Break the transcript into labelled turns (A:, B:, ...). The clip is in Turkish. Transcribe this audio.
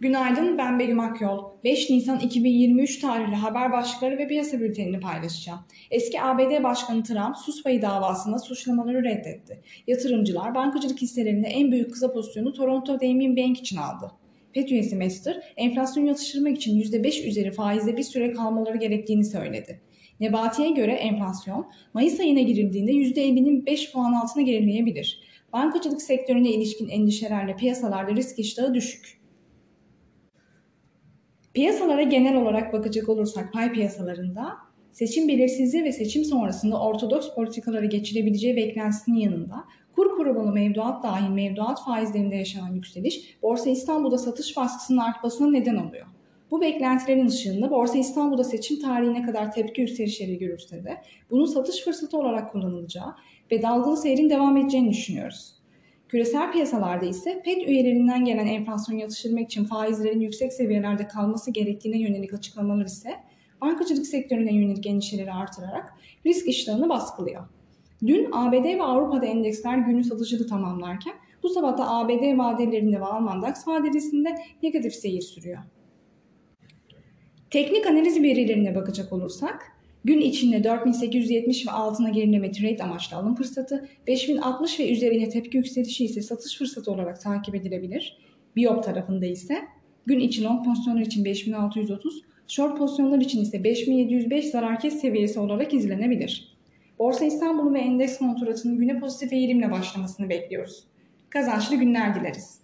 A: Günaydın, ben Begüm Akyol. 5 Nisan 2023 tarihli haber başlıkları ve piyasa bültenini paylaşacağım. Eski ABD Başkanı Trump, sus payı davasında suçlamaları reddetti. Yatırımcılar, bankacılık hisselerinde en büyük kısa pozisyonu Toronto Damien Bank için aldı. FED üyesi Mester, enflasyonu yatıştırmak için %5 üzeri faizde bir süre kalmaları gerektiğini söyledi. Nebati'ye göre enflasyon, Mayıs ayına girildiğinde %50'nin 5 puan altına gerileyebilir. Bankacılık sektörüne ilişkin endişelerle piyasalarda risk iştahı düşük. Piyasalara genel olarak bakacak olursak pay piyasalarında seçim belirsizliği ve seçim sonrasında ortodoks politikalara geçilebileceği beklentisinin yanında kur korumalı mevduat dahil mevduat faizlerinde yaşanan yükseliş Borsa İstanbul'da satış baskısının artmasına neden oluyor. Bu beklentilerin ışığında Borsa İstanbul'da seçim tarihine kadar tepki yükselişleri görürse de bunun satış fırsatı olarak kullanılacağı ve dalgalı seyrin devam edeceğini düşünüyoruz. Küresel piyasalarda ise FED üyelerinden gelen enflasyonu yatıştırmak için faizlerin yüksek seviyelerde kalması gerektiğine yönelik açıklamalar ise bankacılık sektörüne yönelik endişeleri artırarak risk iştahını baskılıyor. Dün ABD ve Avrupa'da endeksler günü satıcılı tamamlarken bu sabah da ABD vadelerinde ve Alman DAX vadelisinde negatif seyir sürüyor. Teknik analiz verilerine bakacak olursak Gün içinde 4870 ve altına gerileme trade amaçlı alım fırsatı, 5060 ve üzerine tepki yükselişi ise satış fırsatı olarak takip edilebilir. Biop tarafında ise gün içi long pozisyonlar için 5630, short pozisyonlar için ise 5705 zarar kes seviyesi olarak izlenebilir. Borsa İstanbul ve endeks kontratının güne pozitif eğilimle başlamasını bekliyoruz. Kazançlı günler dileriz.